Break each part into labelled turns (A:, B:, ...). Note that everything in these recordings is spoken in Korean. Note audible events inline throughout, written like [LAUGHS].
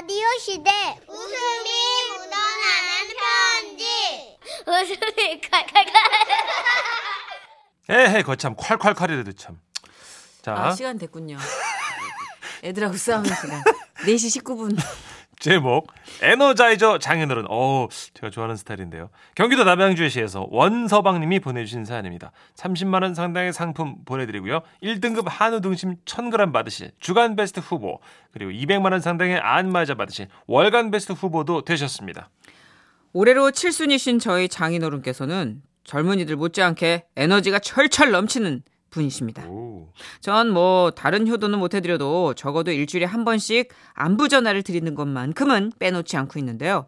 A: 라디오 시대 웃음이 묻어나는 편지 웃음이 칼칼칼
B: 에헤 거참 콸콸콸이라도 참. 자
C: 아, 시간 됐군요. 애들하고 싸우는 시간. 4시 19분.
B: 제목 에너자이저 장인어른. 어 제가 좋아하는 스타일인데요. 경기도 남양주시에서 원서방 님이 보내주신 사연입니다. 30만 원 상당의 상품 보내드리고요. 1등급 한우 등심 1,000g 받으실 주간 베스트 후보 그리고 200만 원 상당의 안마자 받으실 월간 베스트 후보도 되셨습니다.
C: 올해로 7순이신 저희 장인어른께서는 젊은이들 못지않게 에너지가 철철 넘치는 분이십니다.
B: 오.
C: 전뭐 다른 효도는 못 해드려도 적어도 일주일에 한 번씩 안부 전화를 드리는 것만큼은 빼놓지 않고 있는데요.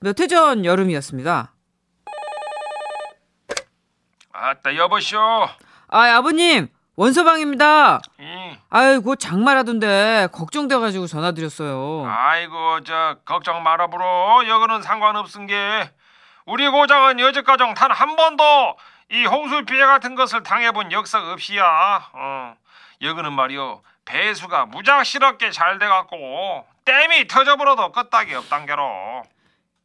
C: 몇 해 전 여름이었습니다.
B: 아따 여보쇼.
C: 아 아버님 원서방입니다.
B: 이.
C: 아이고 장마라던데 걱정돼가지고 전화드렸어요.
B: 아이고 저 걱정 불어 여거는 상관없은 게 우리 고장은 여지까지 단한 번도 이 홍수 피해 같은 것을 당해본 역사가 없이야 어 여거는 말이요 배수가 무작스럽게 잘 돼갖고 댐이 터져버려도 끄떡이 없단게로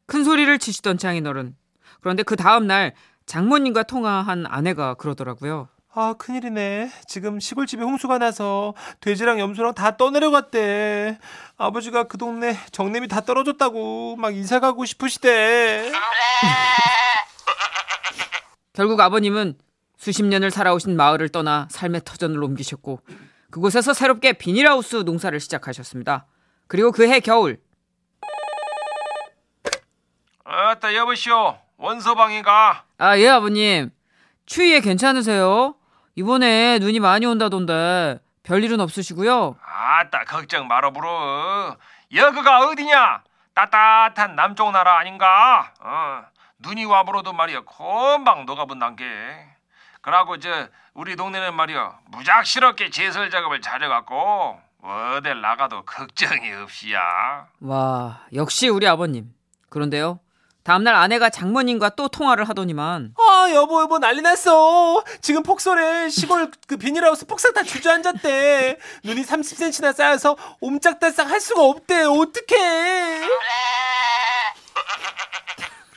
C: 큰 소리를 치시던 장인어른. 그런데 그 다음 날 장모님과 통화한 아내가 그러더라고요.
D: 아 큰일이네. 지금 시골집에 홍수가 나서 돼지랑 염소랑 다 떠내려갔대. 아버지가 그 동네 정냄이 다 떨어졌다고 막 이사 가고 싶으시대.
C: 결국 아버님은 수십 년을 살아오신 마을을 떠나 삶의 터전을 옮기셨고 그곳에서 새롭게 비닐하우스 농사를 시작하셨습니다. 그리고 그해 겨울.
B: 아따 여보시오. 원서방이가?
C: 아 예 아버님. 추위에 괜찮으세요? 이번에 눈이 많이 온다던데 별일은 없으시고요.
B: 아따 걱정 말아 불어 여기가 어디냐? 따뜻한 남쪽 나라 아닌가? 어 눈이 와불어도 말이야 금방 녹아본단게 그러고 저 우리 동네는 말이야 무작스럽게 제설 작업을 잘해갖고 어딜 나가도 걱정이 없이야
C: 와 역시 우리 아버님. 그런데요. 다음날 아내가 장모님과 또 통화를 하더니만
D: 아 여보 여보 난리 났어. 지금 폭설에 시골 그 비닐하우스 폭삭 다 주저앉았대. 눈이 30cm나 쌓여서 옴짝달싹 할 수가 없대. 어떡해.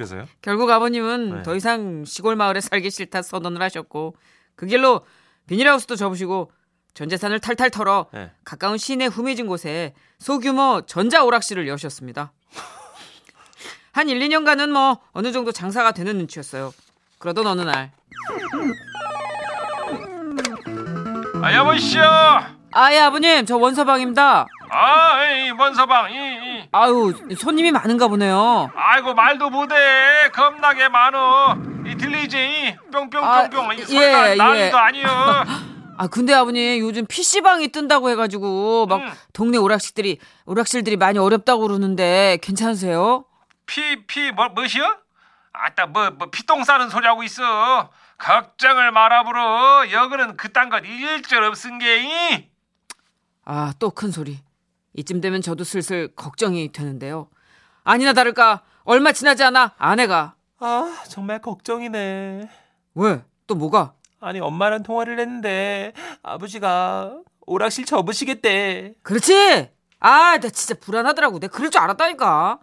B: 그래서요?
C: 결국 아버님은
B: 네.
C: 더 이상 시골 마을에 살기 싫다 선언을 하셨고 그 길로 비닐하우스도 접으시고 전 재산을 탈탈 털어
B: 네.
C: 가까운 시내 후미진 곳에 소규모 전자 오락실을 여셨습니다. [LAUGHS] 한 1, 2년간은 뭐 어느 정도 장사가 되는 눈치였어요. 그러던 어느
B: 날아 여보시오
C: 아예 아버님 저 원서방입니다.
B: 아 이 원서방 이, 이.
C: 아유 손님이 많은가 보네요.
B: 아이고 말도 못해 겁나게 많어 이 들리지 뿅뿅뿅뿅
C: 아,
B: 이
C: 예, 예.
B: 난리도 아니여 [LAUGHS]
C: 아 근데 아버님 요즘 PC방이 뜬다고 해가지고 막
B: 음.
C: 동네 오락실들이 오락실들이 많이 어렵다고 그러는데 괜찮으세요?
B: 피피 뭐 뭐시여? 아따 뭐 뭐 피똥 싸는 소리 하고 있어. 걱정을 말아 불어. 여기는 그딴 것 일절 없은 게.
C: 아, 또 큰 소리. 이쯤 되면 저도 슬슬 걱정이 되는데요. 아니나 다를까 얼마 지나지 않아 아내가
D: 아 정말 걱정이네.
C: 왜? 또 뭐가?
D: 아니 엄마랑 통화를 했는데 아버지가 오락실 접으시겠대.
C: 그렇지? 아, 나 진짜 불안하더라고. 내가 그럴 줄 알았다니까.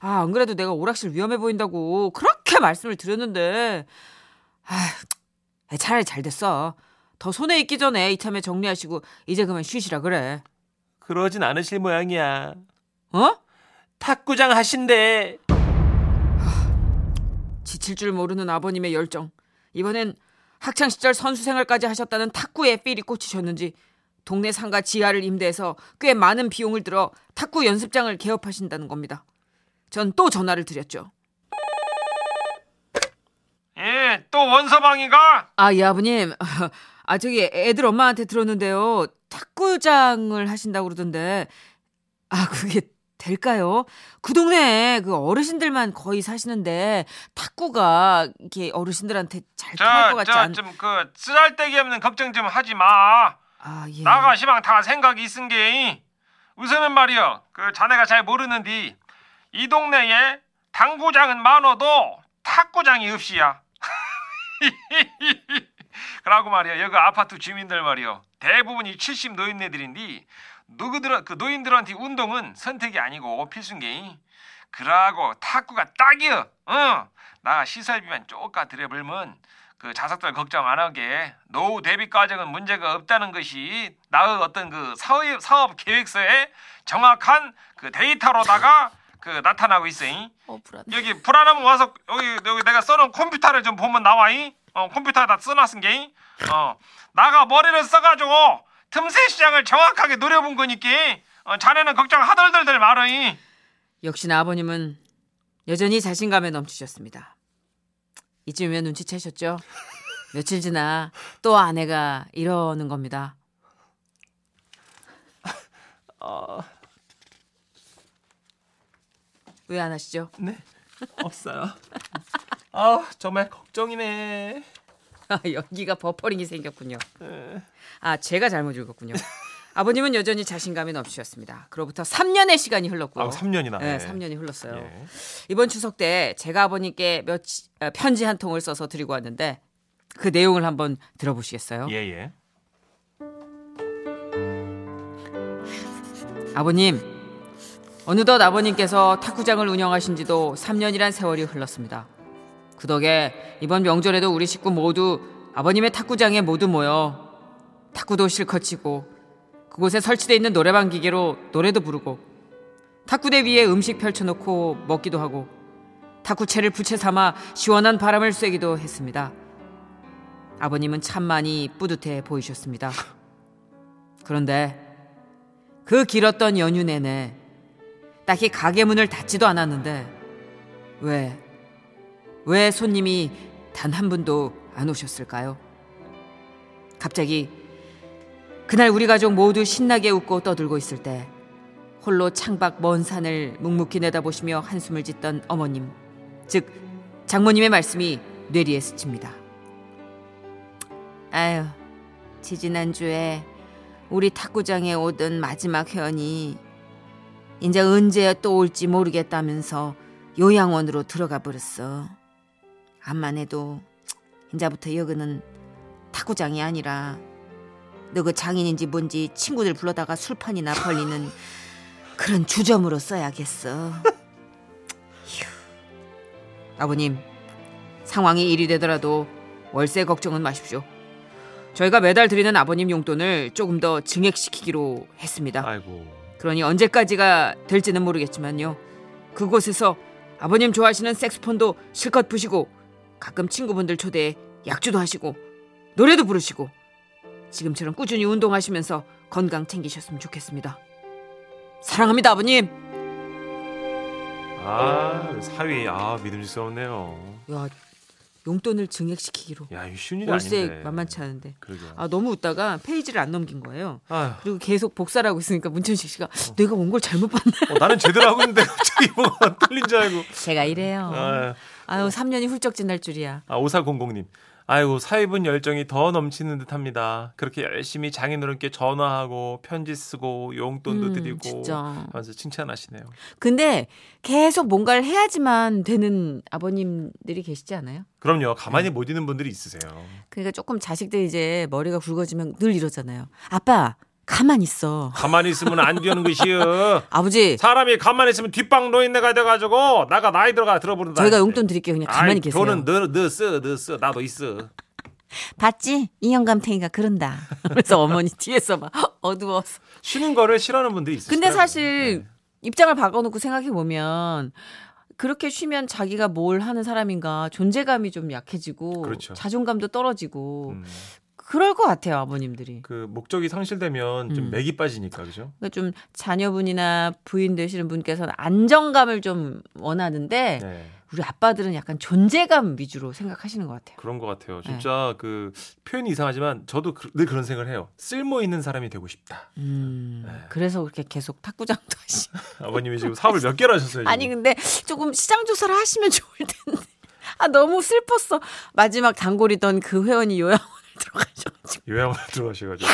C: 아, 안 그래도 내가 오락실 위험해 보인다고 그렇게 말씀을 드렸는데. 아, 차라리 잘 됐어. 더 손에 있기 전에 이참에 정리하시고 이제 그만 쉬시라 그래.
D: 그러진 않으실 모양이야.
C: 어?
D: 탁구장 하신대.
C: 지칠 줄 모르는 아버님의 열정. 이번엔 학창 시절 선수 생활까지 하셨다는 탁구에 필이 꽂히셨는지 동네 상가 지하를 임대해서 꽤 많은 비용을 들어 탁구 연습장을 개업하신다는 겁니다. 전 또 전화를 드렸죠.
B: 예, 또 원서방이가
C: 아, 예, 아버님. 아, 저기 애들 엄마한테 들었는데요. 탁구장을 하신다고 그러던데. 아, 그게 될까요? 그 동네에 그 어르신들만 거의 사시는데 탁구가 이렇게 어르신들한테 잘 통할 것 같지 않...
B: 저저좀그 쓰잘데기 없는 걱정 좀 하지 마.
C: 아, 예.
B: 나가 시방 다 생각이 있은 게 우선은 말이여 그 자네가 잘 모르는디 이 동네에 당구장은 많아도 탁구장이 없이야 [LAUGHS] 그러고 말이야 여기 아파트 주민들 말이여 대부분 이 70 노인네들인데 누구들 그 노인들한테 운동은 선택이 아니고 필수인 그러고 탁구가 딱이여. 어. 나 시설비만 쪼까 들여불면 그 자석들 걱정 안 하게 노후 대비 과정은 문제가 없다는 것이 나의 어떤 그 사업, 사업 계획서에 정확한 그 데이터로다가 그 나타나고 있어잉.
C: 어 불안해.
B: 여기 불안하면 와서 여기 여기 내가 써놓은 컴퓨터를 좀 보면 나와잉. 어 컴퓨터에다 써놨은 게. 어 나가 머리를 써가지고 틈새 시장을 정확하게 노려본 거니까. 어, 자네는 걱정 하덜덜덜 말어잉.
C: 역시나 아버님은 여전히 자신감에 넘치셨습니다. 이쯤이면 눈치채셨죠? 며칠 지나 또 아내가 이러는 겁니다.
D: 아,
C: 왜안 하시죠?
D: 네. 없어요. 아, 정말 걱정이네.
C: 아, 여기가 버퍼링이 생겼군요.
D: 에.
C: 아, 제가 잘못 읽었군요. 아버님은 여전히 자신감이 넘치셨습니다. 그로부터 3년의 시간이 흘렀고요.
D: 아, 3년이나.
C: 네, 3년이 흘렀어요.
D: 예.
C: 이번 추석 때 제가 아버님께 몇 어, 편지 한 통을 써서 드리고 왔는데 그 내용을 한번 들어보시겠어요?
D: 예, 예.
C: 아버님, 어느덧 아버님께서 탁구장을 운영하신 지도 3년이란 세월이 흘렀습니다. 그 덕에 이번 명절에도 우리 식구 모두 아버님의 탁구장에 모두 모여 탁구도 실컷 치고 그곳에 설치되어 있는 노래방 기계로 노래도 부르고 탁구대 위에 음식 펼쳐놓고 먹기도 하고 탁구채를 부채 삼아 시원한 바람을 쐬기도 했습니다. 아버님은 참 많이 뿌듯해 보이셨습니다. 그런데 그 길었던 연휴 내내 딱히 가게 문을 닫지도 않았는데 왜, 왜 손님이 단 한 분도 안 오셨을까요? 갑자기 그날 우리 가족 모두 신나게 웃고 떠들고 있을 때 홀로 창밖 먼 산을 묵묵히 내다보시며 한숨을 짓던 어머님, 즉 장모님의 말씀이 뇌리에 스칩니다. 아유, 지지난주에 우리 탁구장에 오던 마지막 회원이 이제 언제 또 올지 모르겠다면서 요양원으로 들어가 버렸어. 암만 해도 이제부터 여기는 탁구장이 아니라 너 그 장인인지 뭔지 친구들 불러다가 술판이나 벌리는 그런 주점으로 써야겠어. 휴. 아버님, 상황이 일이 되더라도 월세 걱정은 마십시오. 저희가 매달 드리는 아버님 용돈을 조금 더 증액시키기로 했습니다.
D: 아이고.
C: 그러니 언제까지가 될지는 모르겠지만요. 그곳에서 아버님 좋아하시는 색소폰도 실컷 부시고 가끔 친구분들 초대해 약주도 하시고 노래도 부르시고 지금처럼 꾸준히 운동하시면서 건강 챙기셨으면 좋겠습니다. 사랑합니다, 아버님.
D: 아, 사위. 아, 믿음직스럽네요.
C: 야, 용돈을 증액시키기로.
D: 야, 쉬운 일이
C: 월세
D: 아닌데.
C: 만만치 않은데.
D: 그러게요.
C: 아 너무 웃다가 페이지를 안 넘긴 거예요.
D: 아휴.
C: 그리고 계속 복사를 하고 있으니까 문천식 씨가 내가 온 걸 잘못 봤나?
D: 어, 나는 제대로 하고 있는데 갑자기 뭐가 틀린 줄 알고.
C: 제가 이래요.
D: 아,
C: 아유 3년이 훌쩍 지날 줄이야.
D: 아 5400님. 아이고 사위분 열정이 더 넘치는 듯합니다. 그렇게 열심히 장인어른께 전화하고 편지 쓰고 용돈도
C: 음,
D: 드리고
C: 진짜.
D: 하면서 칭찬하시네요.
C: 근데 계속 뭔가를 해야지만 되는 아버님들이 계시지 않아요?
D: 그럼요. 가만히
C: 네.
D: 못 있는 분들이 있으세요.
C: 그러니까 조금 자식들 이제 머리가 굵어지면 늘 이러잖아요. 아빠 가만 있어.
D: 가만히 있으면 안 되는 것이요. [LAUGHS]
C: 아버지
D: 사람이 가만히 있으면 뒷방 노인네가 돼가지고 나가 나이 들어가 들어부른다.
C: 저희가 용돈 드릴게요. 그냥 가만히
D: 아이,
C: 계세요.
D: 돈은 너너써너 써. 나도 있어. [LAUGHS]
C: 봤지? 인형감탱이가 그런다. 그래서 어머니 뒤에서 막 [LAUGHS] 어두워서.
D: 쉬는 거를 싫어하는 분들이 있어요.
C: 근데 사실 입장을 바꿔놓고 생각해 보면 그렇게 쉬면 자기가 뭘 하는 사람인가 존재감이 좀 약해지고
D: 그렇죠.
C: 자존감도 떨어지고
D: 음,
C: 그럴 것 같아요 아버님들이.
D: 그 목적이 상실되면 좀
C: 음.
D: 맥이 빠지니까 그죠?
C: 그러니까 좀 자녀분이나 부인 되시는 분께서는 안정감을 좀 원하는데
D: 네.
C: 우리 아빠들은 약간 존재감 위주로 생각하시는 것 같아요.
D: 그런 것
C: 네.
D: 같아요. 진짜 그 표현이 이상하지만 저도 그- 늘 그런 생각을 해요. 쓸모 있는 사람이 되고 싶다.
C: 음,
D: 네.
C: 그래서 그렇게 계속 탁구장도 하시. [LAUGHS]
D: 아버님이 지금 사업을 몇 개를 하셨어요. 지금.
C: 아니 근데 조금 시장 조사를 하시면 좋을 텐데. 아 너무 슬펐어. 마지막 단골이던 그 회원이 요양원을 들어가셔가지고
D: 요양원 들어가셔가지고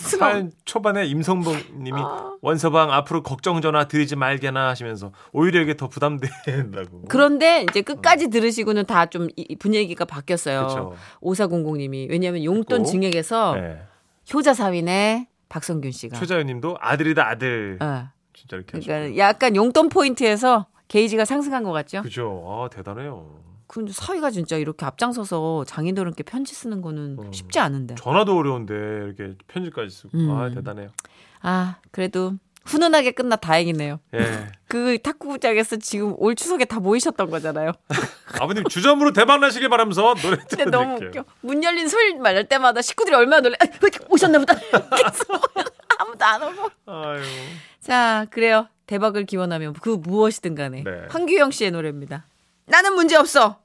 C: 수가 없.
D: 사연 초반에 임성봉님이
C: 아.
D: 원서방 앞으로 걱정 전화 드리지 말게나 하시면서 오히려 이게 더 부담된다고.
C: 그런데 이제 끝까지 들으시고는 다 좀 분위기가 바뀌었어요. 5400님이 왜냐하면 용돈
D: 그리고,
C: 증액에서
D: 네.
C: 효자 사위네 박성균 씨가.
D: 최자연님도 아들이다 아들.
C: 어.
D: 진짜 이렇게.
C: 그러니까 약간 용돈 포인트에서 게이지가 상승한 것 같죠?
D: 그죠. 아 대단해요.
C: 근데 사위가 진짜 이렇게 앞장서서 장인어른께 편지 쓰는 거는
D: 어.
C: 쉽지 않은데.
D: 전화도 어려운데 이렇게 편지까지 쓰고.
C: 음.
D: 아 대단해요.
C: 아, 그래도 훈훈하게 끝나 다행이네요.
D: 예. [LAUGHS]
C: 그 탁구장에서 지금 올 추석에 다 모이셨던 거잖아요. [LAUGHS]
D: 아버님 주점으로 대박 나시길 바라면서 노래
C: 근데 너무. 웃겨. 문 열린 소리 말할 때마다 식구들이 얼마나 놀래. 아, 오셨나 보다. [LAUGHS] 아무도 안 오고.
D: 아유.
C: 자, 그래요. 대박을 기원하면 그 무엇이든 간에.
D: 네.
C: 황규영 씨의 노래입니다. 나는 문제 없어.